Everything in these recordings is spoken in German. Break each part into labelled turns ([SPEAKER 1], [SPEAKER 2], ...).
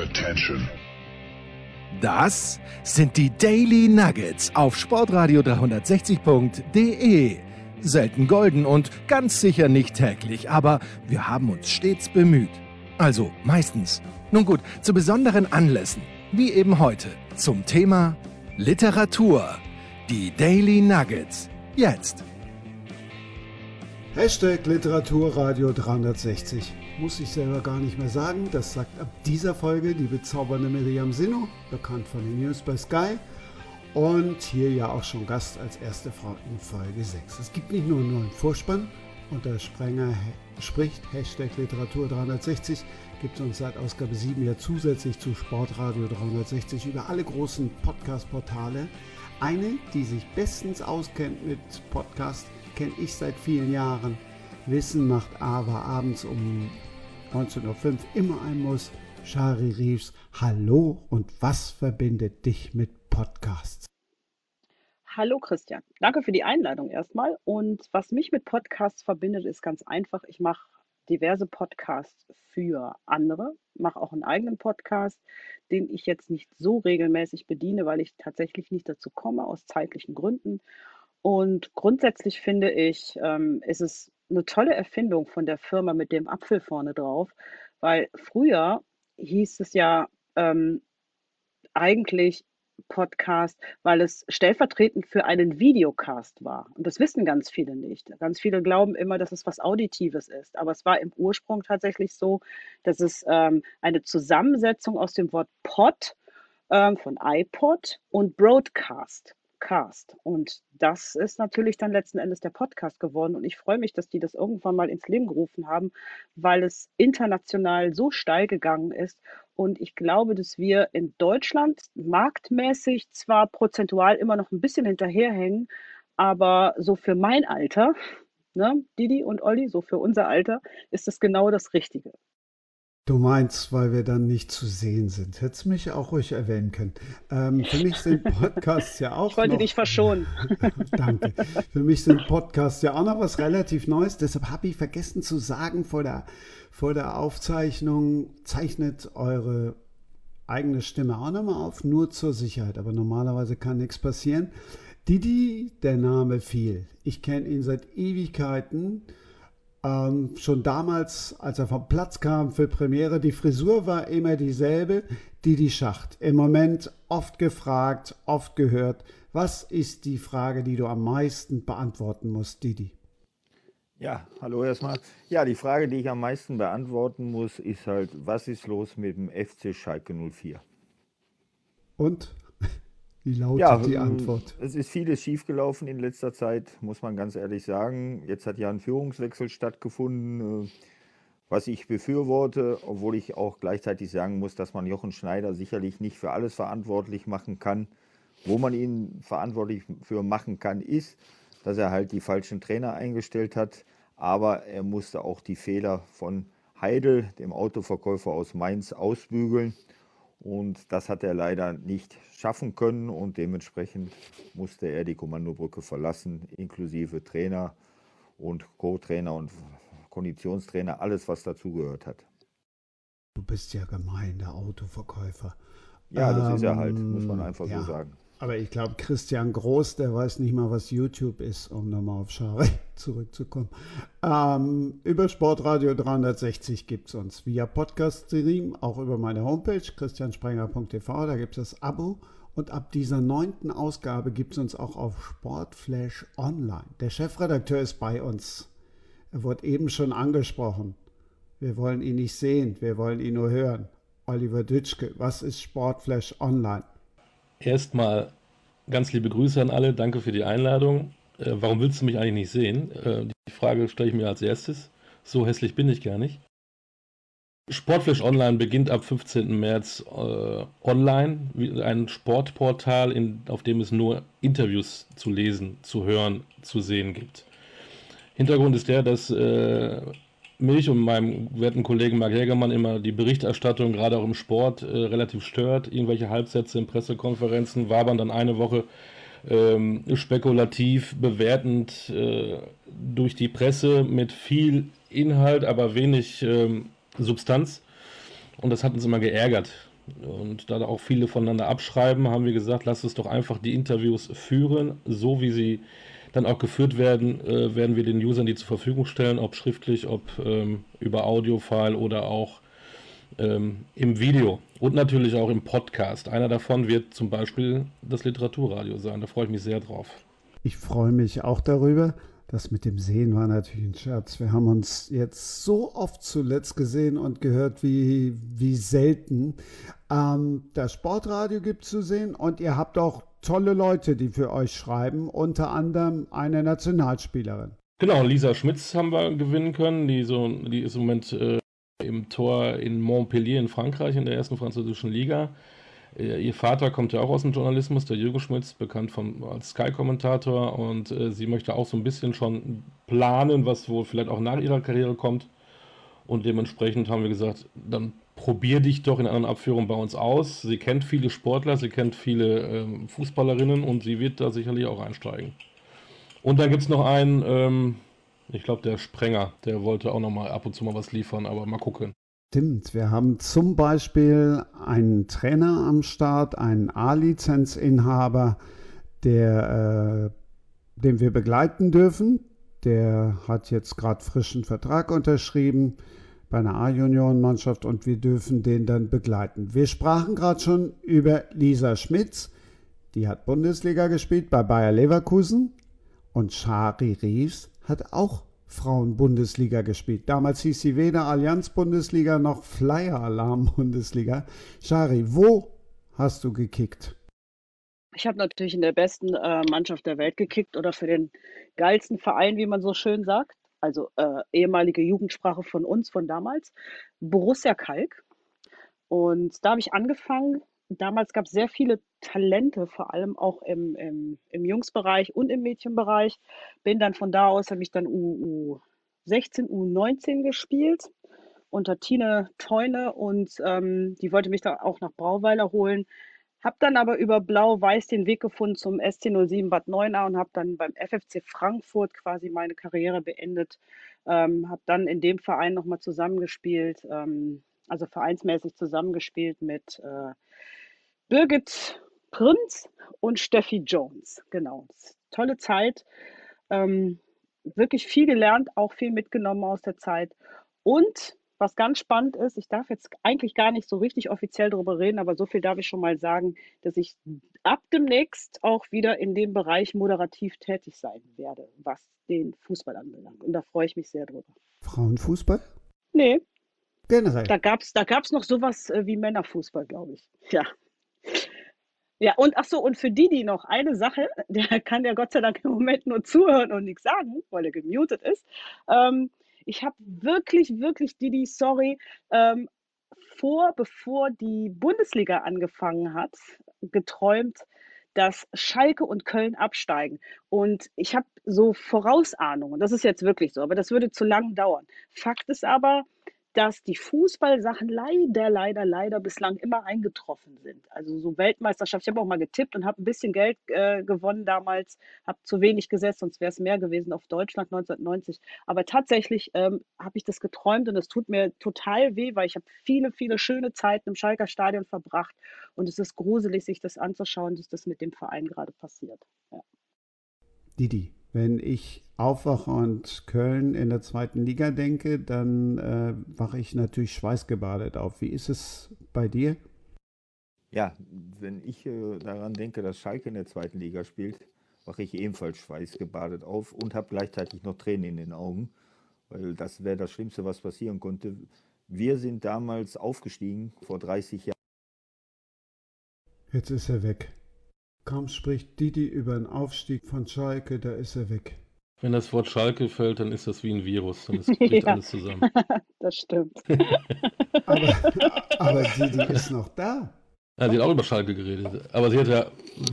[SPEAKER 1] Attention.
[SPEAKER 2] Das sind die Daily Nuggets auf Sportradio 360.de. Selten golden und ganz sicher nicht täglich, aber wir haben uns stets bemüht. Also meistens. Nun gut, zu besonderen Anlässen, wie eben heute, zum Thema Literatur. Die Daily Nuggets. Jetzt.
[SPEAKER 3] Hashtag Literaturradio 360. Muss ich selber gar nicht mehr sagen. Das sagt ab dieser Folge die bezaubernde Miriam Sino, bekannt von den News by Sky. Und hier ja auch schon Gast als erste Frau in Folge 6. Es gibt nicht nur einen neuen Vorspann, unter Sprenger spricht, Hashtag Literatur 360, gibt es uns seit Ausgabe 7 ja zusätzlich zu Sportradio 360 über alle großen Podcast-Portale. Eine, die sich bestens auskennt mit Podcast, kenne ich seit vielen Jahren. Wissen macht aber abends um 19.05 Uhr immer ein Muss. Shari Reeves, hallo und was verbindet dich mit Podcasts?
[SPEAKER 4] Hallo Christian, danke für die Einladung erstmal. Und was mich mit Podcasts verbindet, ist ganz einfach. Ich mache diverse Podcasts für andere, mache auch einen eigenen Podcast, den ich jetzt nicht so regelmäßig bediene, weil ich tatsächlich nicht dazu komme, aus zeitlichen Gründen. Und grundsätzlich finde ich, ähm, ist es eine tolle Erfindung von der Firma mit dem Apfel vorne drauf, weil früher hieß es ja ähm, eigentlich Podcast, weil es stellvertretend für einen Videocast war. Und das wissen ganz viele nicht. Ganz viele glauben immer, dass es was Auditives ist. Aber es war im Ursprung tatsächlich so, dass es ähm, eine Zusammensetzung aus dem Wort Pod ähm, von iPod und Broadcast Cast. Und das ist natürlich dann letzten Endes der Podcast geworden. Und ich freue mich, dass die das irgendwann mal ins Leben gerufen haben, weil es international so steil gegangen ist. Und ich glaube, dass wir in Deutschland marktmäßig zwar prozentual immer noch ein bisschen hinterherhängen, aber so für mein Alter, ne, Didi und Olli, so für unser Alter, ist es genau das Richtige.
[SPEAKER 3] Du meinst, weil wir dann nicht zu sehen sind. Hättest mich auch ruhig erwähnen können. Ähm, für mich sind Podcasts ja auch.
[SPEAKER 4] Ich wollte
[SPEAKER 3] noch,
[SPEAKER 4] dich verschonen.
[SPEAKER 3] Danke. Für mich sind Podcasts ja auch noch was relativ Neues. Deshalb habe ich vergessen zu sagen vor der, vor der Aufzeichnung, zeichnet eure eigene Stimme auch nochmal auf, nur zur Sicherheit. Aber normalerweise kann nichts passieren. Didi, der Name fiel. Ich kenne ihn seit Ewigkeiten. Ähm, schon damals, als er vom Platz kam für Premiere, die Frisur war immer dieselbe, die die Schacht. Im Moment oft gefragt, oft gehört. Was ist die Frage, die du am meisten beantworten musst, Didi?
[SPEAKER 5] Ja, hallo erstmal. Ja, die Frage, die ich am meisten beantworten muss, ist halt, was ist los mit dem FC Schalke 04?
[SPEAKER 3] Und? Wie lautet
[SPEAKER 5] Ja,
[SPEAKER 3] die Antwort?
[SPEAKER 5] es ist vieles schiefgelaufen in letzter Zeit, muss man ganz ehrlich sagen. Jetzt hat ja ein Führungswechsel stattgefunden, äh, was ich befürworte, obwohl ich auch gleichzeitig sagen muss, dass man Jochen Schneider sicherlich nicht für alles verantwortlich machen kann. Wo man ihn verantwortlich für machen kann, ist, dass er halt die falschen Trainer eingestellt hat. Aber er musste auch die Fehler von Heidel, dem Autoverkäufer aus Mainz, ausbügeln. Und das hat er leider nicht schaffen können und dementsprechend musste er die Kommandobrücke verlassen, inklusive Trainer und Co-Trainer und Konditionstrainer, alles was dazugehört hat.
[SPEAKER 3] Du bist ja gemein, der Autoverkäufer.
[SPEAKER 5] Ja, das ist er halt,
[SPEAKER 3] Ähm,
[SPEAKER 5] muss man einfach
[SPEAKER 3] ja.
[SPEAKER 5] so sagen.
[SPEAKER 3] Aber ich glaube, Christian Groß, der weiß nicht mal, was YouTube ist, um nochmal auf Schare zurückzukommen. Ähm, über Sportradio 360 gibt es uns via Podcast-Stream, auch über meine Homepage christiansprenger.tv, da gibt es das Abo. Und ab dieser neunten Ausgabe gibt es uns auch auf Sportflash Online. Der Chefredakteur ist bei uns. Er wurde eben schon angesprochen. Wir wollen ihn nicht sehen, wir wollen ihn nur hören. Oliver Dütschke, was ist Sportflash Online?
[SPEAKER 6] Erstmal ganz liebe Grüße an alle, danke für die Einladung. Äh, warum willst du mich eigentlich nicht sehen? Äh, die Frage stelle ich mir als erstes. So hässlich bin ich gar nicht. Sportflash Online beginnt ab 15. März äh, online, ein Sportportal, in, auf dem es nur Interviews zu lesen, zu hören, zu sehen gibt. Hintergrund ist der, dass äh, mich und meinem werten Kollegen Marc Jägermann immer die Berichterstattung, gerade auch im Sport, äh, relativ stört. Irgendwelche Halbsätze in Pressekonferenzen wabern dann eine Woche ähm, spekulativ bewertend äh, durch die Presse mit viel Inhalt, aber wenig ähm, Substanz. Und das hat uns immer geärgert. Und da auch viele voneinander abschreiben, haben wir gesagt, lass uns doch einfach die Interviews führen, so wie sie dann auch geführt werden, äh, werden wir den Usern die zur Verfügung stellen, ob schriftlich, ob ähm, über Audiofile oder auch ähm, im Video und natürlich auch im Podcast. Einer davon wird zum Beispiel das Literaturradio sein. Da freue ich mich sehr drauf.
[SPEAKER 3] Ich freue mich auch darüber. Das mit dem Sehen war natürlich ein Scherz. Wir haben uns jetzt so oft zuletzt gesehen und gehört wie, wie selten. Ähm, das Sportradio gibt zu sehen und ihr habt auch tolle Leute, die für euch schreiben, unter anderem eine Nationalspielerin.
[SPEAKER 6] Genau, Lisa Schmitz haben wir gewinnen können. Die, so, die ist im Moment äh, im Tor in Montpellier in Frankreich in der ersten französischen Liga. Äh, ihr Vater kommt ja auch aus dem Journalismus, der Jürgen Schmitz, bekannt vom, als Sky-Kommentator. Und äh, sie möchte auch so ein bisschen schon planen, was wohl vielleicht auch nach ihrer Karriere kommt. Und dementsprechend haben wir gesagt, dann probier dich doch in einer Abführung bei uns aus. Sie kennt viele Sportler, sie kennt viele ähm, Fußballerinnen und sie wird da sicherlich auch einsteigen. Und dann gibt es noch einen, ähm, ich glaube, der Sprenger, der wollte auch noch mal ab und zu mal was liefern, aber mal gucken.
[SPEAKER 3] Stimmt, wir haben zum Beispiel einen Trainer am Start, einen A-Lizenzinhaber, der, äh, den wir begleiten dürfen. Der hat jetzt gerade frischen Vertrag unterschrieben bei einer A-Juniorenmannschaft und wir dürfen den dann begleiten. Wir sprachen gerade schon über Lisa Schmitz, die hat Bundesliga gespielt bei Bayer Leverkusen und Shari Ries hat auch Frauen-Bundesliga gespielt. Damals hieß sie weder Allianz-Bundesliga noch Flyer-Alarm-Bundesliga. Shari, wo hast du gekickt?
[SPEAKER 4] Ich habe natürlich in der besten äh, Mannschaft der Welt gekickt oder für den geilsten Verein, wie man so schön sagt also äh, ehemalige Jugendsprache von uns, von damals, Borussia Kalk. Und da habe ich angefangen. Damals gab es sehr viele Talente, vor allem auch im, im, im Jungsbereich und im Mädchenbereich. Bin dann von da aus, habe ich dann U, U16, U19 gespielt unter Tine Teune und ähm, die wollte mich da auch nach Brauweiler holen. Habe dann aber über Blau-Weiß den Weg gefunden zum SC07 Bad Neuenahr und habe dann beim FFC Frankfurt quasi meine Karriere beendet. Ähm, habe dann in dem Verein nochmal zusammengespielt, ähm, also vereinsmäßig zusammengespielt mit äh, Birgit Prinz und Steffi Jones. Genau, tolle Zeit. Ähm, wirklich viel gelernt, auch viel mitgenommen aus der Zeit. Und was ganz spannend ist, ich darf jetzt eigentlich gar nicht so richtig offiziell darüber reden, aber so viel darf ich schon mal sagen, dass ich ab demnächst auch wieder in dem Bereich moderativ tätig sein werde, was den Fußball anbelangt. Und da freue ich mich sehr drüber.
[SPEAKER 3] Frauenfußball?
[SPEAKER 4] Nee.
[SPEAKER 3] Generell.
[SPEAKER 4] Da gab es da gab's noch sowas äh, wie Männerfußball, glaube ich. Ja. Ja, und ach so, und für die, die noch eine Sache, der kann ja Gott sei Dank im Moment nur zuhören und nichts sagen, weil er gemutet ist. Ähm, ich habe wirklich, wirklich, Didi, sorry, ähm, vor, bevor die Bundesliga angefangen hat, geträumt, dass Schalke und Köln absteigen. Und ich habe so Vorausahnungen, das ist jetzt wirklich so, aber das würde zu lang dauern. Fakt ist aber, dass die Fußballsachen leider, leider, leider bislang immer eingetroffen sind. Also so Weltmeisterschaft. Ich habe auch mal getippt und habe ein bisschen Geld äh, gewonnen damals, habe zu wenig gesetzt, sonst wäre es mehr gewesen auf Deutschland 1990. Aber tatsächlich ähm, habe ich das geträumt und es tut mir total weh, weil ich habe viele, viele schöne Zeiten im Schalker Stadion verbracht und es ist gruselig, sich das anzuschauen, dass das mit dem Verein gerade passiert. Ja.
[SPEAKER 3] Didi, wenn ich aufwache und Köln in der zweiten Liga denke, dann äh, wache ich natürlich schweißgebadet auf. Wie ist es bei dir?
[SPEAKER 5] Ja, wenn ich äh, daran denke, dass Schalke in der zweiten Liga spielt, wache ich ebenfalls schweißgebadet auf und habe gleichzeitig noch Tränen in den Augen, weil das wäre das Schlimmste, was passieren konnte. Wir sind damals aufgestiegen vor 30 Jahren.
[SPEAKER 3] Jetzt ist er weg. Kaum spricht Didi über den Aufstieg von Schalke, da ist er weg.
[SPEAKER 6] Wenn das Wort Schalke fällt, dann ist das wie ein Virus. Dann ist, bricht ja, alles zusammen.
[SPEAKER 4] das stimmt.
[SPEAKER 3] aber, aber Didi ist noch da.
[SPEAKER 6] Ja, sie hat auch über Schalke geredet. Aber sie hat ja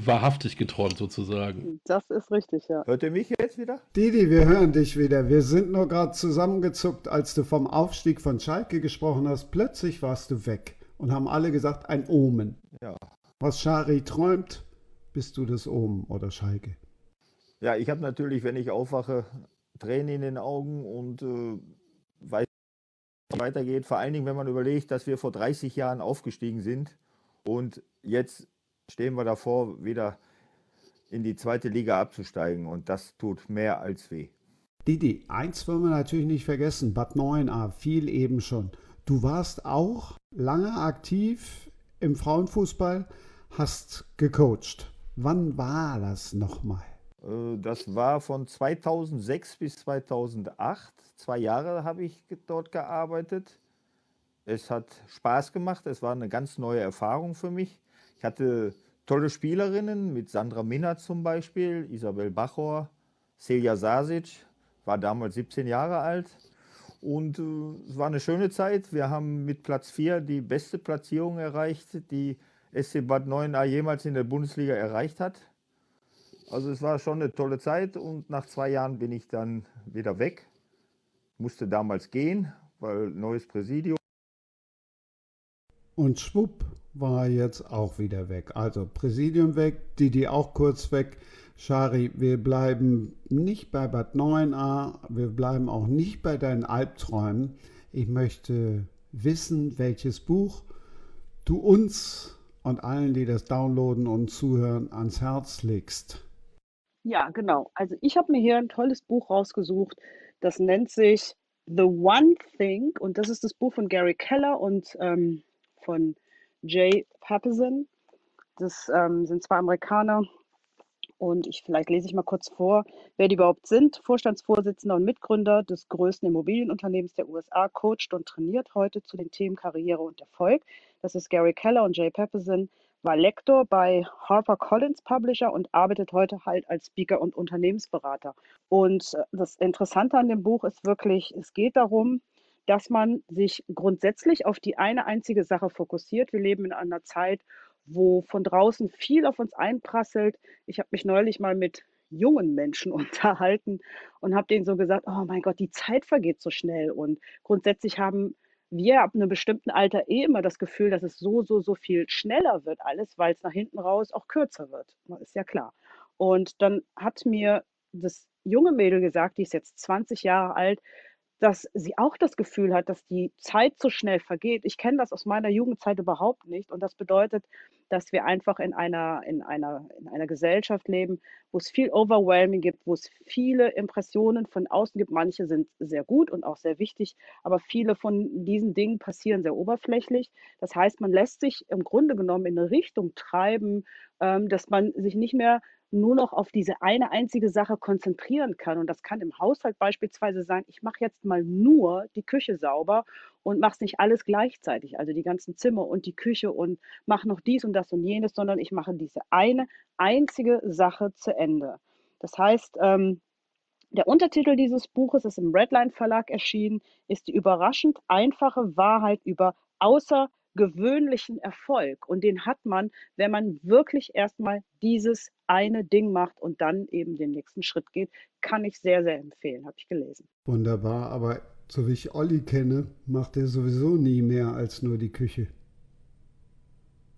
[SPEAKER 6] wahrhaftig geträumt, sozusagen.
[SPEAKER 4] Das ist richtig, ja.
[SPEAKER 5] Hört ihr mich jetzt wieder?
[SPEAKER 3] Didi, wir hören dich wieder. Wir sind nur gerade zusammengezuckt, als du vom Aufstieg von Schalke gesprochen hast. Plötzlich warst du weg und haben alle gesagt, ein Omen.
[SPEAKER 5] Ja.
[SPEAKER 3] Was Schari träumt, bist du das oben oder Schalke?
[SPEAKER 5] Ja, ich habe natürlich, wenn ich aufwache, Tränen in den Augen und äh, weiß weitergeht. Vor allen Dingen, wenn man überlegt, dass wir vor 30 Jahren aufgestiegen sind und jetzt stehen wir davor, wieder in die zweite Liga abzusteigen und das tut mehr als weh.
[SPEAKER 3] Didi, eins wollen wir natürlich nicht vergessen, Bad 9a, viel eben schon. Du warst auch lange aktiv im Frauenfußball, hast gecoacht. Wann war das nochmal?
[SPEAKER 5] Äh, das war von 2006 bis 2008. Zwei Jahre habe ich dort gearbeitet. Es hat Spaß gemacht. Es war eine ganz neue Erfahrung für mich. Ich hatte tolle Spielerinnen mit Sandra Minner zum Beispiel, Isabel Bachor, Celia Sasic, war damals 17 Jahre alt. Und äh, es war eine schöne Zeit. Wir haben mit Platz 4 die beste Platzierung erreicht, die SC Bad 9a jemals in der Bundesliga erreicht hat. Also es war schon eine tolle Zeit und nach zwei Jahren bin ich dann wieder weg. Musste damals gehen, weil neues Präsidium.
[SPEAKER 3] Und schwupp war jetzt auch wieder weg. Also Präsidium weg, Didi auch kurz weg. Shari, wir bleiben nicht bei Bad 9a, wir bleiben auch nicht bei deinen Albträumen. Ich möchte wissen, welches Buch du uns und allen, die das downloaden und zuhören, ans Herz legst.
[SPEAKER 4] Ja, genau. Also ich habe mir hier ein tolles Buch rausgesucht. Das nennt sich The One Thing und das ist das Buch von Gary Keller und ähm, von Jay Pappison. Das ähm, sind zwei Amerikaner und ich vielleicht lese ich mal kurz vor, wer die überhaupt sind. Vorstandsvorsitzender und Mitgründer des größten Immobilienunternehmens der USA, coacht und trainiert heute zu den Themen Karriere und Erfolg. Das ist Gary Keller und Jay Pappison war Lektor bei HarperCollins Publisher und arbeitet heute halt als Speaker und Unternehmensberater. Und äh, das Interessante an dem Buch ist wirklich, es geht darum, dass man sich grundsätzlich auf die eine einzige Sache fokussiert. Wir leben in einer Zeit, wo von draußen viel auf uns einprasselt. Ich habe mich neulich mal mit jungen Menschen unterhalten und habe denen so gesagt, oh mein Gott, die Zeit vergeht so schnell. Und grundsätzlich haben wir ab einem bestimmten Alter eh immer das Gefühl, dass es so, so, so viel schneller wird alles, weil es nach hinten raus auch kürzer wird. Ist ja klar. Und dann hat mir das junge Mädel gesagt, die ist jetzt 20 Jahre alt, dass sie auch das Gefühl hat, dass die Zeit so schnell vergeht. Ich kenne das aus meiner Jugendzeit überhaupt nicht. Und das bedeutet, dass wir einfach in einer, in einer, in einer Gesellschaft leben, wo es viel Overwhelming gibt, wo es viele Impressionen von außen gibt. Manche sind sehr gut und auch sehr wichtig, aber viele von diesen Dingen passieren sehr oberflächlich. Das heißt, man lässt sich im Grunde genommen in eine Richtung treiben, ähm, dass man sich nicht mehr nur noch auf diese eine einzige Sache konzentrieren kann. Und das kann im Haushalt beispielsweise sein, ich mache jetzt mal nur die Küche sauber und mache es nicht alles gleichzeitig, also die ganzen Zimmer und die Küche und mache noch dies und das und jenes, sondern ich mache diese eine einzige Sache zu Ende. Das heißt, ähm, der Untertitel dieses Buches ist im Redline Verlag erschienen, ist die überraschend einfache Wahrheit über außer gewöhnlichen Erfolg. Und den hat man, wenn man wirklich erstmal dieses eine Ding macht und dann eben den nächsten Schritt geht. Kann ich sehr, sehr empfehlen, habe ich gelesen.
[SPEAKER 3] Wunderbar, aber so wie ich Olli kenne, macht er sowieso nie mehr als nur die Küche.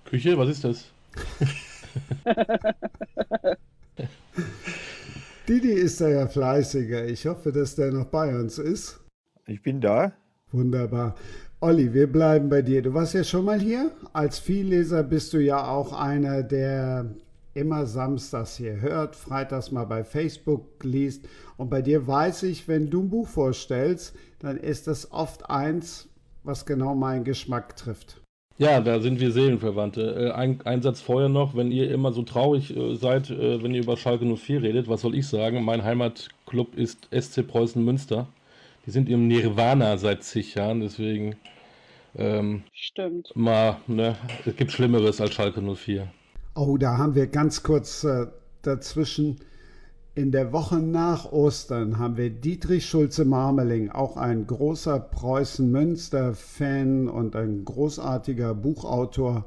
[SPEAKER 6] Küche, was ist das?
[SPEAKER 3] Didi ist da ja fleißiger. Ich hoffe, dass der noch bei uns ist.
[SPEAKER 5] Ich bin da.
[SPEAKER 3] Wunderbar. Olli, wir bleiben bei dir. Du warst ja schon mal hier. Als Vielleser bist du ja auch einer, der immer samstags hier hört, freitags mal bei Facebook liest. Und bei dir weiß ich, wenn du ein Buch vorstellst, dann ist das oft eins, was genau meinen Geschmack trifft.
[SPEAKER 6] Ja, da sind wir Seelenverwandte. Äh, ein, ein, Satz vorher noch, wenn ihr immer so traurig äh, seid, äh, wenn ihr über Schalke 04 redet, was soll ich sagen? Mein Heimatclub ist SC Preußen Münster. Die sind im Nirvana seit zig Jahren, deswegen. Ähm,
[SPEAKER 4] Stimmt.
[SPEAKER 6] Mal, ne, es gibt Schlimmeres als Schalke 04.
[SPEAKER 3] Oh, da haben wir ganz kurz äh, dazwischen. In der Woche nach Ostern haben wir Dietrich Schulze-Marmeling, auch ein großer Preußen-Münster-Fan und ein großartiger Buchautor.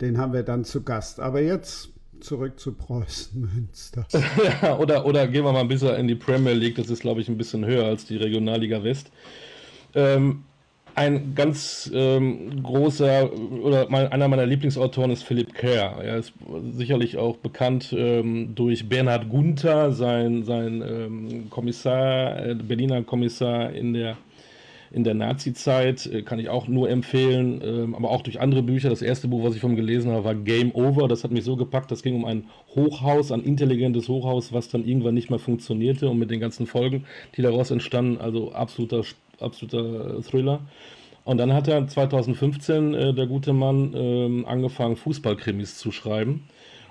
[SPEAKER 3] Den haben wir dann zu Gast. Aber jetzt zurück zu Preußen Münster.
[SPEAKER 6] oder, oder gehen wir mal ein bisschen in die Premier League. Das ist, glaube ich, ein bisschen höher als die Regionalliga West. Ähm, ein ganz ähm, großer oder mein, einer meiner Lieblingsautoren ist Philipp Kerr. Er ist sicherlich auch bekannt ähm, durch Bernhard Gunther, sein, sein ähm, Kommissar, äh, Berliner Kommissar in der in der Nazi-Zeit, äh, kann ich auch nur empfehlen, ähm, aber auch durch andere Bücher. Das erste Buch, was ich von gelesen habe, war Game Over. Das hat mich so gepackt. Das ging um ein Hochhaus, ein intelligentes Hochhaus, was dann irgendwann nicht mehr funktionierte und mit den ganzen Folgen, die daraus entstanden. Also absoluter, absoluter Thriller. Und dann hat er 2015, äh, der gute Mann, äh, angefangen, Fußballkrimis zu schreiben.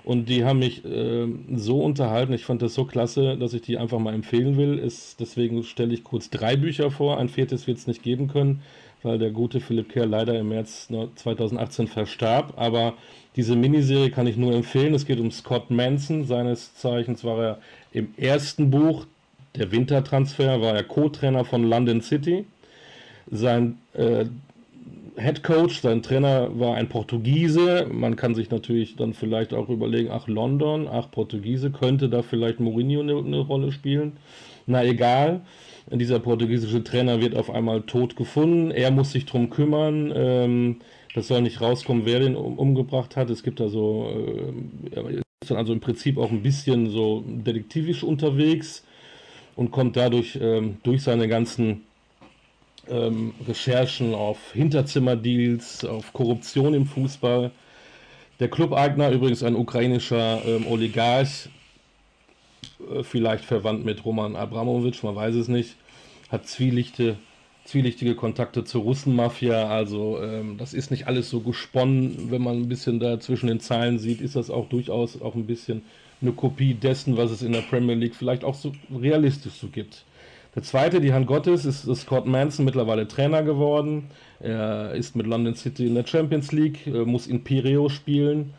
[SPEAKER 6] Und die haben mich äh, so unterhalten, ich fand das so klasse, dass ich die einfach mal empfehlen will. Ist, deswegen stelle ich kurz drei Bücher vor. Ein viertes wird es nicht geben können, weil der gute Philipp Kerr leider im März 2018 verstarb. Aber diese Miniserie kann ich nur empfehlen. Es geht um Scott Manson. Seines Zeichens war er im ersten Buch, der Wintertransfer, war er Co-Trainer von London City. Sein äh, Head Coach, sein Trainer war ein Portugiese. Man kann sich natürlich dann vielleicht auch überlegen, ach London, ach Portugiese, könnte da vielleicht Mourinho eine, eine Rolle spielen? Na egal. Dieser portugiesische Trainer wird auf einmal tot gefunden. Er muss sich drum kümmern. Ähm, das soll nicht rauskommen, wer den um, umgebracht hat. Es gibt da äh, ist dann also im Prinzip auch ein bisschen so detektivisch unterwegs und kommt dadurch ähm, durch seine ganzen ähm, Recherchen auf Hinterzimmerdeals, auf Korruption im Fußball. Der Clubeigner, übrigens ein ukrainischer ähm, Oligarch, äh, vielleicht verwandt mit Roman Abramowitsch, man weiß es nicht, hat zwielichte, zwielichtige Kontakte zur Russenmafia. Also ähm, das ist nicht alles so gesponnen. Wenn man ein bisschen da zwischen den Zeilen sieht, ist das auch durchaus auch ein bisschen eine Kopie dessen, was es in der Premier League vielleicht auch so realistisch so gibt. Der zweite, die Hand Gottes, ist, ist Scott Manson, mittlerweile Trainer geworden. Er ist mit London City in der Champions League, äh, muss in Piraeus spielen,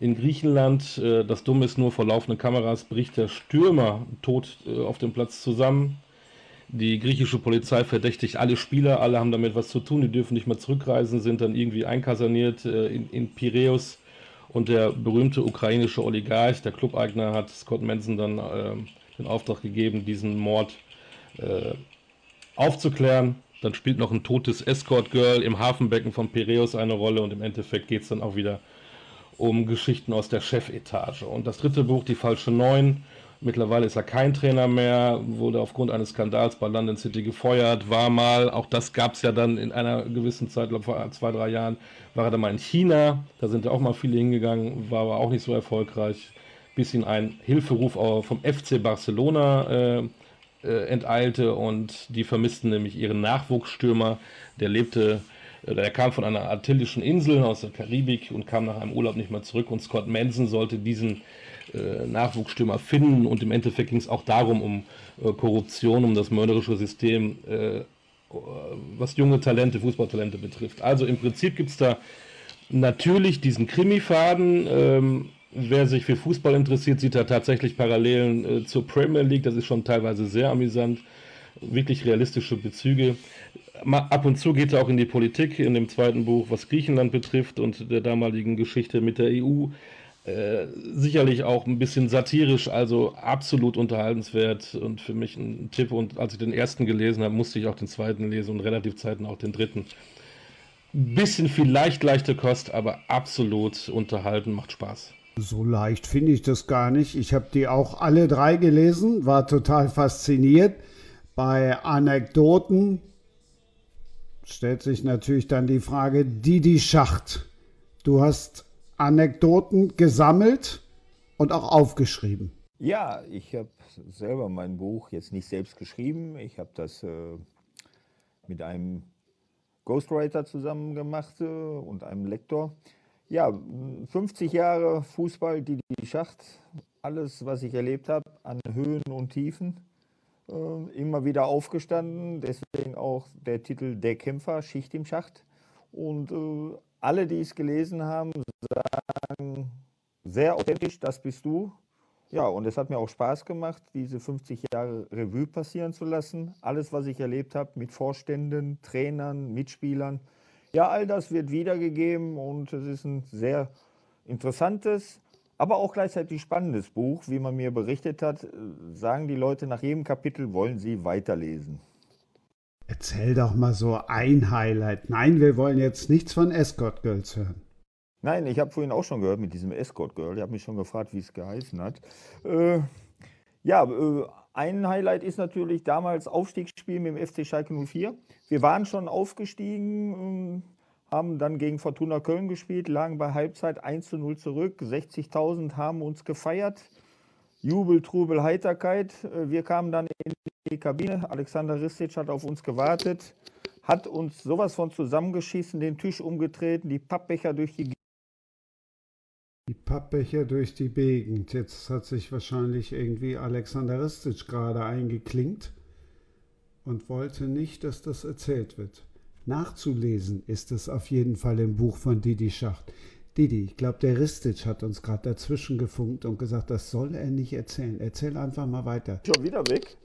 [SPEAKER 6] in Griechenland. Äh, das Dumme ist nur, vor laufenden Kameras bricht der Stürmer tot äh, auf dem Platz zusammen. Die griechische Polizei verdächtigt alle Spieler, alle haben damit was zu tun, die dürfen nicht mehr zurückreisen, sind dann irgendwie einkaserniert in, in Piräus. Und der berühmte ukrainische Oligarch, der Clubeigner, hat Scott Manson dann äh, den Auftrag gegeben, diesen Mord äh, aufzuklären. Dann spielt noch ein totes Escort-Girl im Hafenbecken von Piraeus eine Rolle und im Endeffekt geht es dann auch wieder um Geschichten aus der Chefetage. Und das dritte Buch, Die falsche Neun, mittlerweile ist er kein Trainer mehr, wurde aufgrund eines Skandals bei London City gefeuert, war mal, auch das gab es ja dann in einer gewissen Zeit, glaube vor zwei, drei Jahren, war er dann mal in China, da sind ja auch mal viele hingegangen, war aber auch nicht so erfolgreich, bis ihn ein Hilferuf vom FC Barcelona äh, äh, enteilte und die vermissten nämlich ihren Nachwuchsstürmer. Der lebte, äh, der kam von einer artillischen Insel aus der Karibik und kam nach einem Urlaub nicht mehr zurück und Scott Manson sollte diesen äh, Nachwuchsstürmer finden und im Endeffekt ging es auch darum, um äh, Korruption, um das mörderische System, äh, was junge Talente, Fußballtalente betrifft. Also im Prinzip gibt es da natürlich diesen Krimifaden, ähm, wer sich für Fußball interessiert, sieht da tatsächlich Parallelen äh, zur Premier League. Das ist schon teilweise sehr amüsant. Wirklich realistische Bezüge. Mal ab und zu geht er auch in die Politik in dem zweiten Buch, was Griechenland betrifft und der damaligen Geschichte mit der EU. Äh, sicherlich auch ein bisschen satirisch, also absolut unterhaltenswert und für mich ein Tipp. Und als ich den ersten gelesen habe, musste ich auch den zweiten lesen und relativ zeitnah auch den dritten. Bisschen vielleicht leichte Kost, aber absolut unterhalten, macht Spaß.
[SPEAKER 3] So leicht finde ich das gar nicht. Ich habe die auch alle drei gelesen, war total fasziniert. Bei Anekdoten stellt sich natürlich dann die Frage, Didi Schacht, du hast Anekdoten gesammelt und auch aufgeschrieben.
[SPEAKER 5] Ja, ich habe selber mein Buch jetzt nicht selbst geschrieben. Ich habe das äh, mit einem Ghostwriter zusammen gemacht äh, und einem Lektor. Ja, 50 Jahre Fußball, die, die Schacht, alles, was ich erlebt habe, an Höhen und Tiefen, äh, immer wieder aufgestanden. Deswegen auch der Titel Der Kämpfer, Schicht im Schacht. Und äh, alle, die es gelesen haben, sagen, sehr authentisch, das bist du. Ja, und es hat mir auch Spaß gemacht, diese 50 Jahre Revue passieren zu lassen. Alles, was ich erlebt habe mit Vorständen, Trainern, Mitspielern. Ja, all das wird wiedergegeben und es ist ein sehr interessantes, aber auch gleichzeitig spannendes Buch. Wie man mir berichtet hat, sagen die Leute nach jedem Kapitel, wollen sie weiterlesen.
[SPEAKER 3] Erzähl doch mal so ein Highlight. Nein, wir wollen jetzt nichts von Escort Girls hören.
[SPEAKER 5] Nein, ich habe vorhin auch schon gehört mit diesem Escort Girl. Ich habe mich schon gefragt, wie es geheißen hat. Äh, ja, äh, ein Highlight ist natürlich damals Aufstiegsspiel mit dem FC Schalke 04. Wir waren schon aufgestiegen, ähm, haben dann gegen Fortuna Köln gespielt, lagen bei Halbzeit 1 zu 0 zurück. 60.000 haben uns gefeiert. Jubel, Trubel, Heiterkeit. Äh, wir kamen dann in die Kabine. Alexander Ristic hat auf uns gewartet, hat uns sowas von zusammengeschissen, den Tisch umgetreten, die Pappbecher durch die
[SPEAKER 3] die Pappbecher durch die Gegend. Jetzt hat sich wahrscheinlich irgendwie Alexander Ristic gerade eingeklinkt und wollte nicht, dass das erzählt wird. Nachzulesen ist es auf jeden Fall im Buch von Didi Schacht. Didi, ich glaube, der Ristic hat uns gerade dazwischen gefunkt und gesagt, das soll er nicht erzählen. Erzähl einfach mal weiter.
[SPEAKER 5] Schon wieder weg?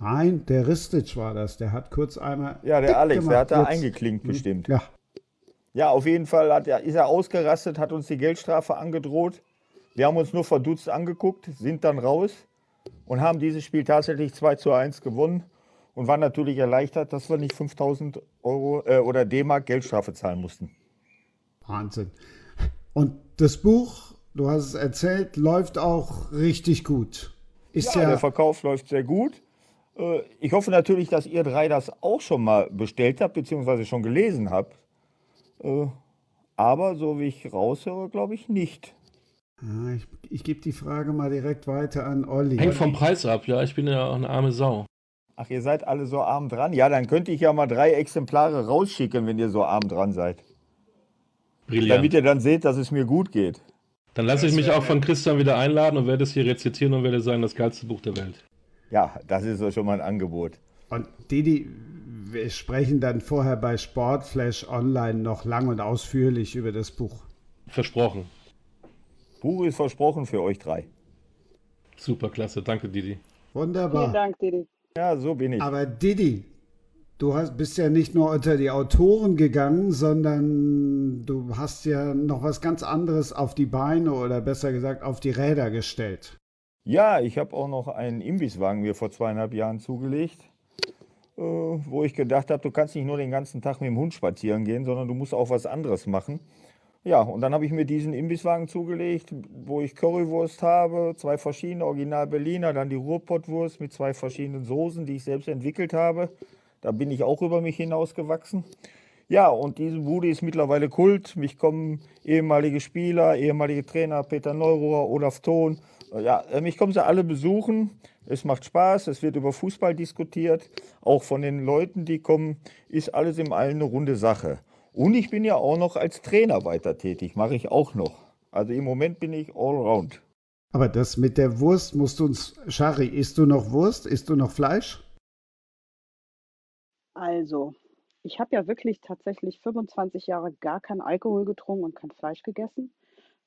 [SPEAKER 3] Nein, der Ristic war das. Der hat kurz einmal.
[SPEAKER 5] Ja, der Alex, gemacht. der hat da Jetzt. eingeklinkt hm? bestimmt.
[SPEAKER 3] Ja.
[SPEAKER 5] Ja, auf jeden Fall hat er, ist er ausgerastet, hat uns die Geldstrafe angedroht. Wir haben uns nur verdutzt angeguckt, sind dann raus und haben dieses Spiel tatsächlich 2 zu 1 gewonnen und waren natürlich erleichtert, dass wir nicht 5000 Euro äh, oder D-Mark Geldstrafe zahlen mussten.
[SPEAKER 3] Wahnsinn. Und das Buch, du hast es erzählt, läuft auch richtig gut.
[SPEAKER 5] Ist ja, ja der Verkauf läuft sehr gut. Äh, ich hoffe natürlich, dass ihr drei das auch schon mal bestellt habt, beziehungsweise schon gelesen habt. Äh, aber so wie ich raushöre, glaube ich nicht.
[SPEAKER 3] Ah, ich, ich gebe die Frage mal direkt weiter an Olli.
[SPEAKER 6] Hängt vom Preis ab, ja. Ich bin ja auch eine arme Sau.
[SPEAKER 5] Ach, ihr seid alle so arm dran? Ja, dann könnte ich ja mal drei Exemplare rausschicken, wenn ihr so arm dran seid. Brilliant. Damit ihr dann seht, dass es mir gut geht.
[SPEAKER 6] Dann lasse ich mich auch von Christian wieder einladen und werde es hier rezitieren und werde sagen, das geilste Buch der Welt.
[SPEAKER 5] Ja, das ist doch schon mal ein Angebot.
[SPEAKER 3] Und Didi, wir sprechen dann vorher bei Sportflash Online noch lang und ausführlich über das Buch.
[SPEAKER 6] Versprochen.
[SPEAKER 5] Buch ist versprochen für euch drei.
[SPEAKER 6] Super, klasse. Danke, Didi.
[SPEAKER 3] Wunderbar.
[SPEAKER 4] Vielen Dank, Didi.
[SPEAKER 5] Ja, so bin ich.
[SPEAKER 3] Aber Didi, du hast, bist ja nicht nur unter die Autoren gegangen, sondern du hast ja noch was ganz anderes auf die Beine oder besser gesagt auf die Räder gestellt.
[SPEAKER 5] Ja, ich habe auch noch einen Imbisswagen mir vor zweieinhalb Jahren zugelegt, wo ich gedacht habe, du kannst nicht nur den ganzen Tag mit dem Hund spazieren gehen, sondern du musst auch was anderes machen. Ja, und dann habe ich mir diesen Imbisswagen zugelegt, wo ich Currywurst habe, zwei verschiedene Original Berliner, dann die Ruhrpottwurst mit zwei verschiedenen Soßen, die ich selbst entwickelt habe. Da bin ich auch über mich hinausgewachsen. Ja, und diese Bude ist mittlerweile Kult. Mich kommen ehemalige Spieler, ehemalige Trainer, Peter Neururer, Olaf Thon, ja, mich ähm, kommen sie alle besuchen. Es macht Spaß, es wird über Fußball diskutiert. Auch von den Leuten, die kommen, ist alles im Allen eine runde Sache. Und ich bin ja auch noch als Trainer weiter tätig, mache ich auch noch. Also im Moment bin ich all round.
[SPEAKER 3] Aber das mit der Wurst musst du uns, Shari, isst du noch Wurst? Isst du noch Fleisch?
[SPEAKER 4] Also, ich habe ja wirklich tatsächlich 25 Jahre gar keinen Alkohol getrunken und kein Fleisch gegessen.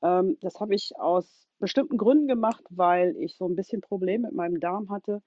[SPEAKER 4] Ähm, das habe ich aus bestimmten Gründen gemacht, weil ich so ein bisschen Probleme mit meinem Darm hatte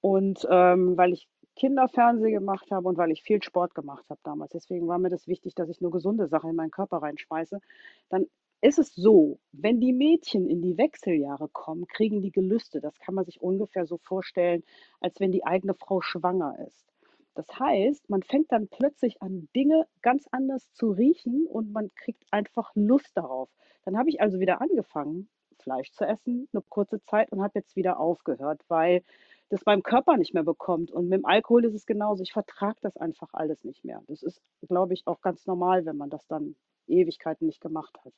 [SPEAKER 4] und ähm, weil ich Kinderfernsehen gemacht habe und weil ich viel Sport gemacht habe damals. Deswegen war mir das wichtig, dass ich nur gesunde Sachen in meinen Körper reinschmeiße. Dann ist es so, wenn die Mädchen in die Wechseljahre kommen, kriegen die Gelüste. Das kann man sich ungefähr so vorstellen, als wenn die eigene Frau schwanger ist. Das heißt, man fängt dann plötzlich an, Dinge ganz anders zu riechen und man kriegt einfach Lust darauf. Dann habe ich also wieder angefangen, Fleisch zu essen, eine kurze Zeit und habe jetzt wieder aufgehört, weil das meinem Körper nicht mehr bekommt. Und mit dem Alkohol ist es genauso. Ich vertrage das einfach alles nicht mehr. Das ist, glaube ich, auch ganz normal, wenn man das dann Ewigkeiten nicht gemacht hat.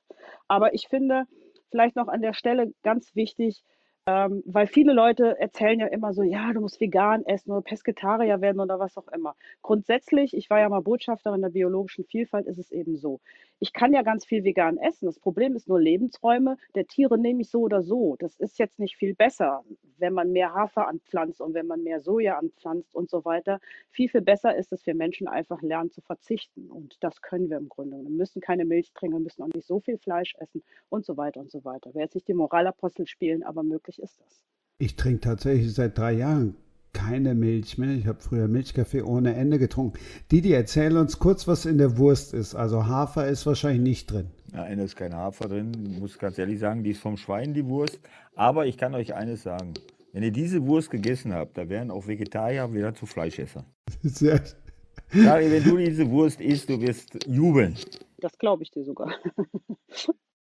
[SPEAKER 4] Aber ich finde, vielleicht noch an der Stelle ganz wichtig, ähm, weil viele Leute erzählen ja immer so, ja, du musst vegan essen oder Pesketarier werden oder was auch immer. Grundsätzlich, ich war ja mal Botschafterin der biologischen Vielfalt, ist es eben so. Ich kann ja ganz viel vegan essen. Das Problem ist nur Lebensräume der Tiere nehme ich so oder so. Das ist jetzt nicht viel besser, wenn man mehr Hafer anpflanzt und wenn man mehr Soja anpflanzt und so weiter. Viel, viel besser ist es, wir Menschen einfach lernen zu verzichten. Und das können wir im Grunde. Wir müssen keine Milch trinken, wir müssen auch nicht so viel Fleisch essen und so weiter und so weiter. Werde jetzt nicht die Moralapostel spielen, aber möglich ist das.
[SPEAKER 3] Ich trinke tatsächlich seit drei Jahren keine Milch mehr. Ich habe früher Milchkaffee ohne Ende getrunken. Didi, erzähl uns kurz, was in der Wurst ist. Also Hafer ist wahrscheinlich nicht drin.
[SPEAKER 5] Nein, da ist kein Hafer drin. Ich muss ganz ehrlich sagen, die ist vom Schwein, die Wurst. Aber ich kann euch eines sagen. Wenn ihr diese Wurst gegessen habt, da wären auch Vegetarier wieder zu Fleischesser. Sehr. Sari, wenn du diese Wurst isst, du wirst jubeln.
[SPEAKER 4] Das glaube ich dir sogar.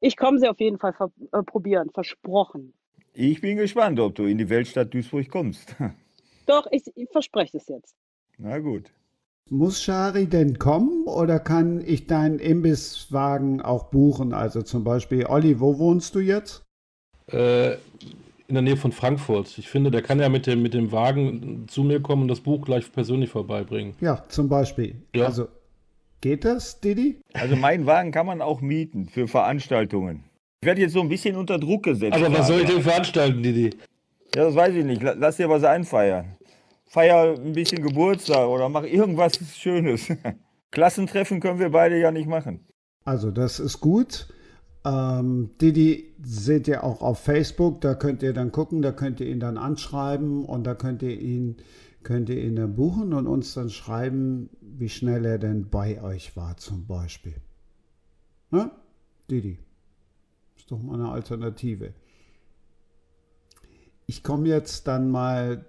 [SPEAKER 4] Ich komme sie auf jeden Fall äh, probieren, versprochen.
[SPEAKER 5] Ich bin gespannt, ob du in die Weltstadt Duisburg kommst.
[SPEAKER 4] Doch, ich, ich verspreche es jetzt.
[SPEAKER 5] Na gut.
[SPEAKER 3] Muss Shari denn kommen oder kann ich deinen Imbisswagen auch buchen? Also zum Beispiel, Olli, wo wohnst du jetzt?
[SPEAKER 6] Äh, in der Nähe von Frankfurt. Ich finde, der kann ja mit dem, mit dem Wagen zu mir kommen und das Buch gleich persönlich vorbeibringen.
[SPEAKER 3] Ja, zum Beispiel.
[SPEAKER 6] Ja.
[SPEAKER 3] Also, geht das, Didi?
[SPEAKER 5] Also meinen Wagen kann man auch mieten für Veranstaltungen. Ich werde jetzt so ein bisschen unter Druck gesetzt.
[SPEAKER 6] Aber was soll ich denn veranstalten, Didi?
[SPEAKER 5] Ja, das weiß ich nicht. La- Lass dir was einfeiern. Feier ein bisschen Geburtstag oder mach irgendwas Schönes. Klassentreffen können wir beide ja nicht machen.
[SPEAKER 3] Also, das ist gut. Ähm, Didi seht ihr auch auf Facebook, da könnt ihr dann gucken, da könnt ihr ihn dann anschreiben und da könnt ihr ihn, könnt ihr ihn dann buchen und uns dann schreiben, wie schnell er denn bei euch war, zum Beispiel. Ne? Didi. Ist doch mal eine Alternative. Ich komme jetzt dann mal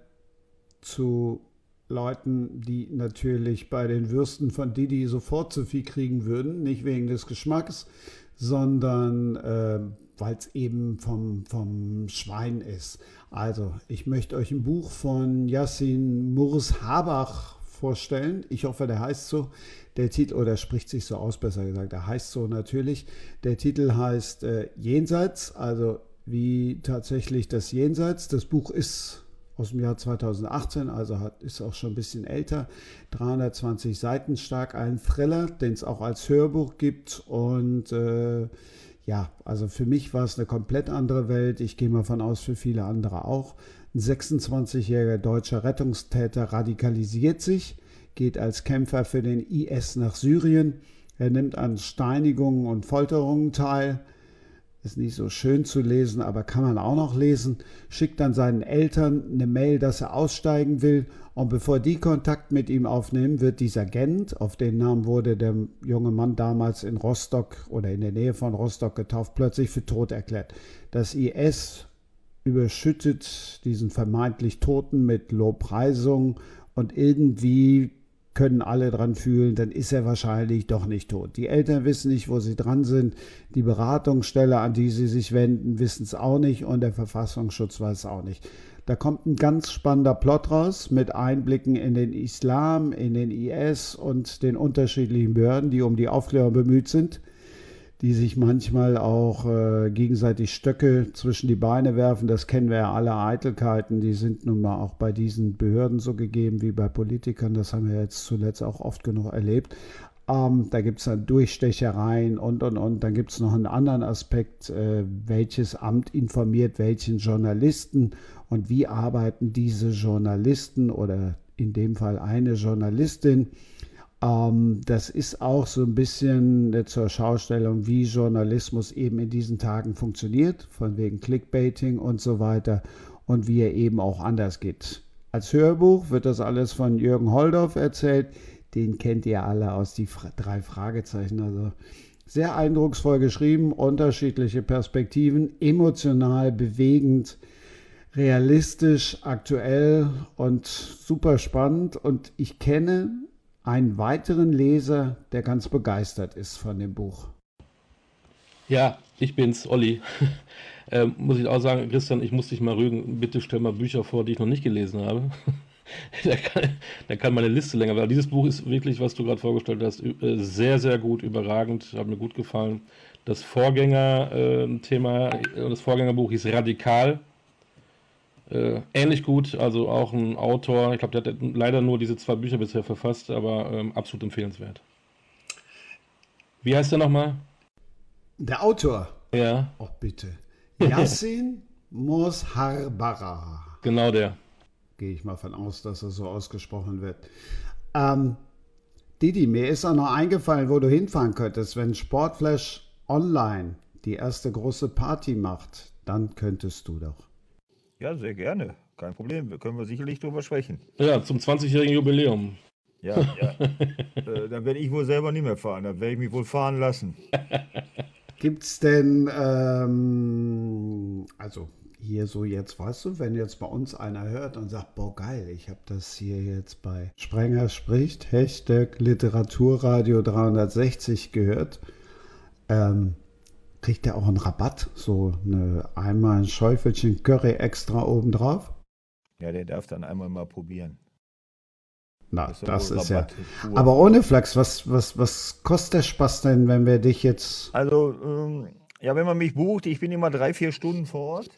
[SPEAKER 3] zu Leuten, die natürlich bei den Würsten von Didi sofort zu viel kriegen würden, nicht wegen des Geschmacks, sondern äh, weil es eben vom, vom Schwein ist. Also, ich möchte euch ein Buch von Yassin Murs Habach vorstellen. Ich hoffe, der heißt so. Der Titel, oder spricht sich so aus, besser gesagt, der heißt so natürlich. Der Titel heißt äh, Jenseits, also wie tatsächlich das Jenseits. Das Buch ist aus dem Jahr 2018, also hat, ist auch schon ein bisschen älter. 320 Seiten stark, ein Thriller, den es auch als Hörbuch gibt. Und äh, ja, also für mich war es eine komplett andere Welt. Ich gehe mal von aus, für viele andere auch. Ein 26-jähriger deutscher Rettungstäter radikalisiert sich, geht als Kämpfer für den IS nach Syrien. Er nimmt an Steinigungen und Folterungen teil. Ist nicht so schön zu lesen, aber kann man auch noch lesen. Schickt dann seinen Eltern eine Mail, dass er aussteigen will. Und bevor die Kontakt mit ihm aufnehmen, wird dieser Gent, auf den Namen wurde der junge Mann damals in Rostock oder in der Nähe von Rostock getauft, plötzlich für tot erklärt. Das IS überschüttet diesen vermeintlich Toten mit Lobpreisung und irgendwie können alle dran fühlen, dann ist er wahrscheinlich doch nicht tot. Die Eltern wissen nicht, wo sie dran sind. Die Beratungsstelle, an die sie sich wenden, wissen es auch nicht und der Verfassungsschutz weiß es auch nicht. Da kommt ein ganz spannender Plot raus mit Einblicken in den Islam, in den IS und den unterschiedlichen Behörden, die um die Aufklärung bemüht sind, die sich manchmal auch äh, gegenseitig Stöcke zwischen die Beine werfen. Das kennen wir ja alle Eitelkeiten, die sind nun mal auch bei diesen Behörden so gegeben wie bei Politikern. Das haben wir jetzt zuletzt auch oft genug erlebt. Ähm, da gibt es dann Durchstechereien und, und, und. Dann gibt es noch einen anderen Aspekt, äh, welches Amt informiert welchen Journalisten und wie arbeiten diese Journalisten oder in dem Fall eine Journalistin. Ähm, das ist auch so ein bisschen äh, zur Schaustellung, wie Journalismus eben in diesen Tagen funktioniert, von wegen Clickbaiting und so weiter und wie er eben auch anders geht. Als Hörbuch wird das alles von Jürgen Holdorf erzählt. Den kennt ihr alle aus die drei Fragezeichen. Also sehr eindrucksvoll geschrieben, unterschiedliche Perspektiven, emotional bewegend, realistisch, aktuell und super spannend. Und ich kenne einen weiteren Leser, der ganz begeistert ist von dem Buch.
[SPEAKER 6] Ja, ich bin's, Olli. ähm, muss ich auch sagen, Christian, ich muss dich mal rügen. Bitte stell mal Bücher vor, die ich noch nicht gelesen habe. da, kann, da kann meine Liste länger werden. Dieses Buch ist wirklich, was du gerade vorgestellt hast, äh, sehr, sehr gut, überragend, hat mir gut gefallen. Das Vorgängerthema, äh, das Vorgängerbuch hieß Radikal. Äh, ähnlich gut, also auch ein Autor, ich glaube, der hat leider nur diese zwei Bücher bisher verfasst, aber ähm, absolut empfehlenswert. Wie heißt der nochmal?
[SPEAKER 3] Der Autor.
[SPEAKER 6] Ja.
[SPEAKER 3] Oh, bitte. Yassin Mosharbara.
[SPEAKER 6] Genau der.
[SPEAKER 3] Gehe ich mal von aus, dass er so ausgesprochen wird. Ähm, Didi, mir ist auch noch eingefallen, wo du hinfahren könntest. Wenn Sportflash Online die erste große Party macht, dann könntest du doch.
[SPEAKER 5] Ja, sehr gerne. Kein Problem. Da können wir sicherlich drüber sprechen.
[SPEAKER 6] Ja, zum 20-jährigen Jubiläum.
[SPEAKER 5] Ja, ja. äh, dann werde ich wohl selber nicht mehr fahren. Dann werde ich mich wohl fahren lassen.
[SPEAKER 3] Gibt es denn, ähm, also hier so jetzt, weißt du, wenn jetzt bei uns einer hört und sagt, boah geil, ich habe das hier jetzt bei Sprenger spricht, Hashtag Literaturradio 360 gehört, ähm, kriegt der auch einen Rabatt? So eine, einmal ein Schäufelchen Curry extra obendrauf?
[SPEAKER 5] Ja, der darf dann einmal mal probieren.
[SPEAKER 3] Na, das, das ist ja. Aber ohne Flachs, was, was, was kostet der Spaß denn, wenn wir dich jetzt.
[SPEAKER 5] Also, ähm, ja, wenn man mich bucht, ich bin immer drei, vier Stunden vor Ort.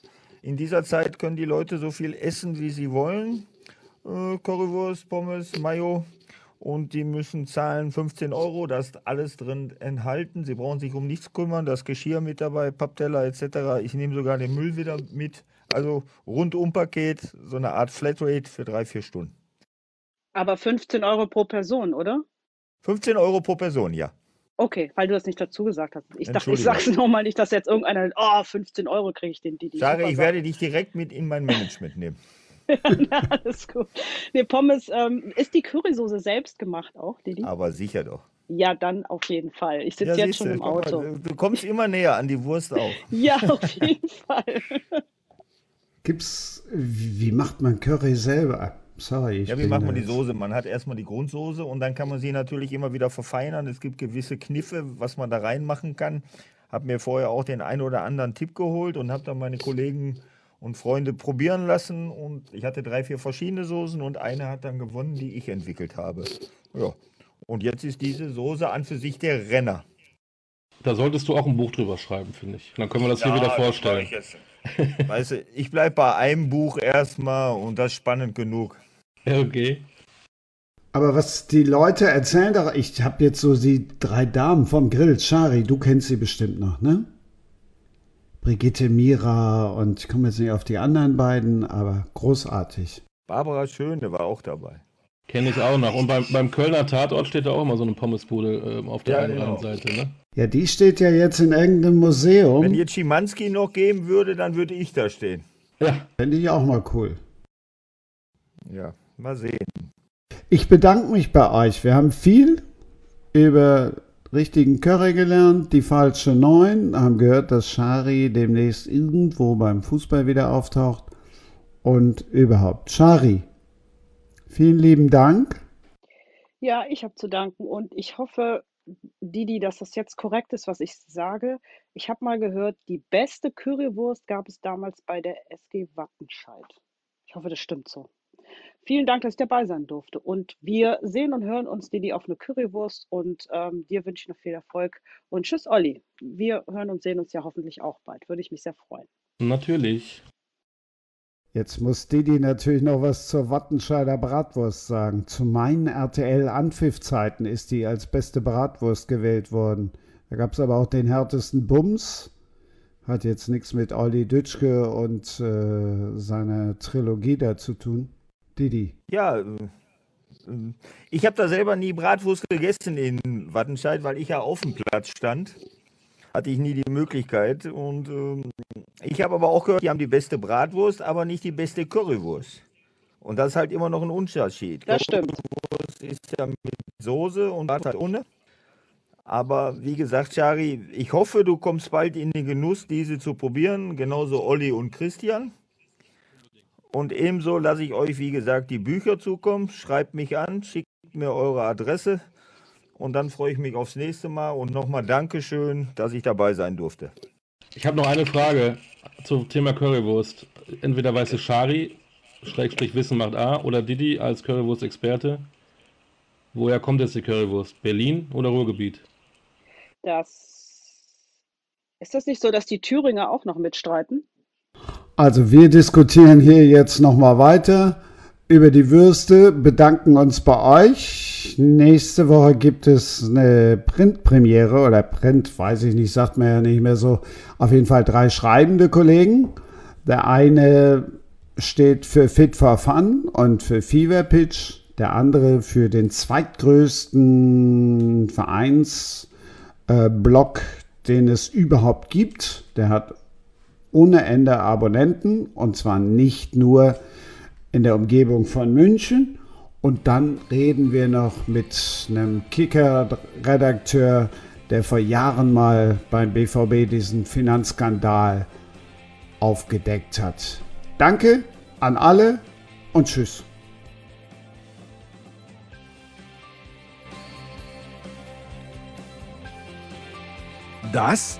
[SPEAKER 5] In dieser Zeit können die Leute so viel essen, wie sie wollen. Äh, Currywurst, Pommes, Mayo. Und die müssen zahlen 15 Euro, da ist alles drin enthalten. Sie brauchen sich um nichts kümmern, das Geschirr mit dabei, Pappteller etc. Ich nehme sogar den Müll wieder mit. Also rundum Paket, so eine Art Flatrate für drei, vier Stunden.
[SPEAKER 4] Aber 15 Euro pro Person, oder?
[SPEAKER 5] 15 Euro pro Person, ja.
[SPEAKER 4] Okay, weil du das nicht dazu gesagt hast. Ich dachte, ich sag's nochmal nicht, dass jetzt irgendeiner, oh, 15 Euro kriege ich den
[SPEAKER 5] Didi. Sage, ich werde dich direkt mit in mein Management nehmen.
[SPEAKER 4] ja, na, alles gut. Nee, Pommes, ähm, ist die Currysoße selbst gemacht auch, Didi?
[SPEAKER 5] Aber sicher doch.
[SPEAKER 4] Ja, dann auf jeden Fall. Ich sitze ja, jetzt schon im Auto.
[SPEAKER 5] Mal, du kommst immer näher an die Wurst auch.
[SPEAKER 4] ja, auf jeden Fall.
[SPEAKER 3] Gibt's, wie macht man Curry selber? Sorry.
[SPEAKER 5] ja, wie macht man die Soße? Man hat erstmal die Grundsoße und dann kann man sie natürlich immer wieder verfeinern. Es gibt gewisse Kniffe, was man da reinmachen kann. Habe mir vorher auch den einen oder anderen Tipp geholt und habe dann meine Kollegen und Freunde probieren lassen. Und ich hatte drei, vier verschiedene Soßen und eine hat dann gewonnen, die ich entwickelt habe. Ja. Und jetzt ist diese Soße an für sich der Renner.
[SPEAKER 6] Da solltest du auch ein Buch drüber schreiben, finde ich. Dann können wir das ja, hier wieder vorstellen.
[SPEAKER 5] weißt du, ich bleibe bei einem Buch erstmal und das ist spannend genug.
[SPEAKER 6] Okay.
[SPEAKER 3] Aber was die Leute erzählen, ich habe jetzt so die drei Damen vom Grill. Shari, du kennst sie bestimmt noch, ne? Brigitte Mira und ich komme jetzt nicht auf die anderen beiden, aber großartig.
[SPEAKER 5] Barbara Schöne war auch dabei.
[SPEAKER 6] Kenne ich auch noch. Und beim, beim Kölner Tatort steht da auch immer so eine Pommesbude äh, auf der ja, einen genau. Seite, ne?
[SPEAKER 3] Ja, die steht ja jetzt in irgendeinem Museum.
[SPEAKER 5] Wenn jetzt Schimanski noch geben würde, dann würde ich da stehen.
[SPEAKER 3] Ja. Fände ich auch mal cool.
[SPEAKER 5] Ja, Mal sehen.
[SPEAKER 3] Ich bedanke mich bei euch. Wir haben viel über richtigen Curry gelernt, die falsche Neun, haben gehört, dass Shari demnächst irgendwo beim Fußball wieder auftaucht und überhaupt. Shari, vielen lieben Dank.
[SPEAKER 4] Ja, ich habe zu danken und ich hoffe, Didi, dass das jetzt korrekt ist, was ich sage. Ich habe mal gehört, die beste Currywurst gab es damals bei der SG Wattenscheid. Ich hoffe, das stimmt so. Vielen Dank, dass ich dabei sein durfte. Und wir sehen und hören uns, Didi, auf eine Currywurst. Und ähm, dir wünsche ich noch viel Erfolg. Und tschüss, Olli. Wir hören und sehen uns ja hoffentlich auch bald. Würde ich mich sehr freuen.
[SPEAKER 6] Natürlich.
[SPEAKER 3] Jetzt muss Didi natürlich noch was zur Wattenscheider Bratwurst sagen. Zu meinen RTL-Anpfiff-Zeiten ist die als beste Bratwurst gewählt worden. Da gab es aber auch den härtesten Bums. Hat jetzt nichts mit Olli Dütschke und äh, seiner Trilogie da zu tun. Didi.
[SPEAKER 5] Ja, äh, ich habe da selber nie Bratwurst gegessen in Wattenscheid, weil ich ja auf dem Platz stand. Hatte ich nie die Möglichkeit. Und äh, ich habe aber auch gehört, die haben die beste Bratwurst, aber nicht die beste Currywurst. Und das ist halt immer noch ein Unterschied.
[SPEAKER 4] Das stimmt.
[SPEAKER 5] Currywurst ist ja mit Soße und Brat halt ohne. Aber wie gesagt, Shari, ich hoffe, du kommst bald in den Genuss, diese zu probieren. Genauso Olli und Christian. Und ebenso lasse ich euch, wie gesagt, die Bücher zukommen. Schreibt mich an, schickt mir eure Adresse. Und dann freue ich mich aufs nächste Mal. Und nochmal Dankeschön, dass ich dabei sein durfte.
[SPEAKER 6] Ich habe noch eine Frage zum Thema Currywurst. Entweder weiße Shari, Schrägstrich Wissen macht A, oder Didi als Currywurst-Experte. Woher kommt jetzt die Currywurst? Berlin oder Ruhrgebiet?
[SPEAKER 4] Das ist das nicht so, dass die Thüringer auch noch mitstreiten?
[SPEAKER 3] Also wir diskutieren hier jetzt nochmal weiter über die Würste, bedanken uns bei euch. Nächste Woche gibt es eine Printpremiere oder Print, weiß ich nicht, sagt man ja nicht mehr so. Auf jeden Fall drei schreibende Kollegen. Der eine steht für Fit for Fun und für Fever Pitch. Der andere für den zweitgrößten Vereinsblock, äh, den es überhaupt gibt. Der hat ohne Ende Abonnenten und zwar nicht nur in der Umgebung von München. Und dann reden wir noch mit einem Kicker-Redakteur, der vor Jahren mal beim BVB diesen Finanzskandal aufgedeckt hat. Danke an alle und tschüss.
[SPEAKER 2] Das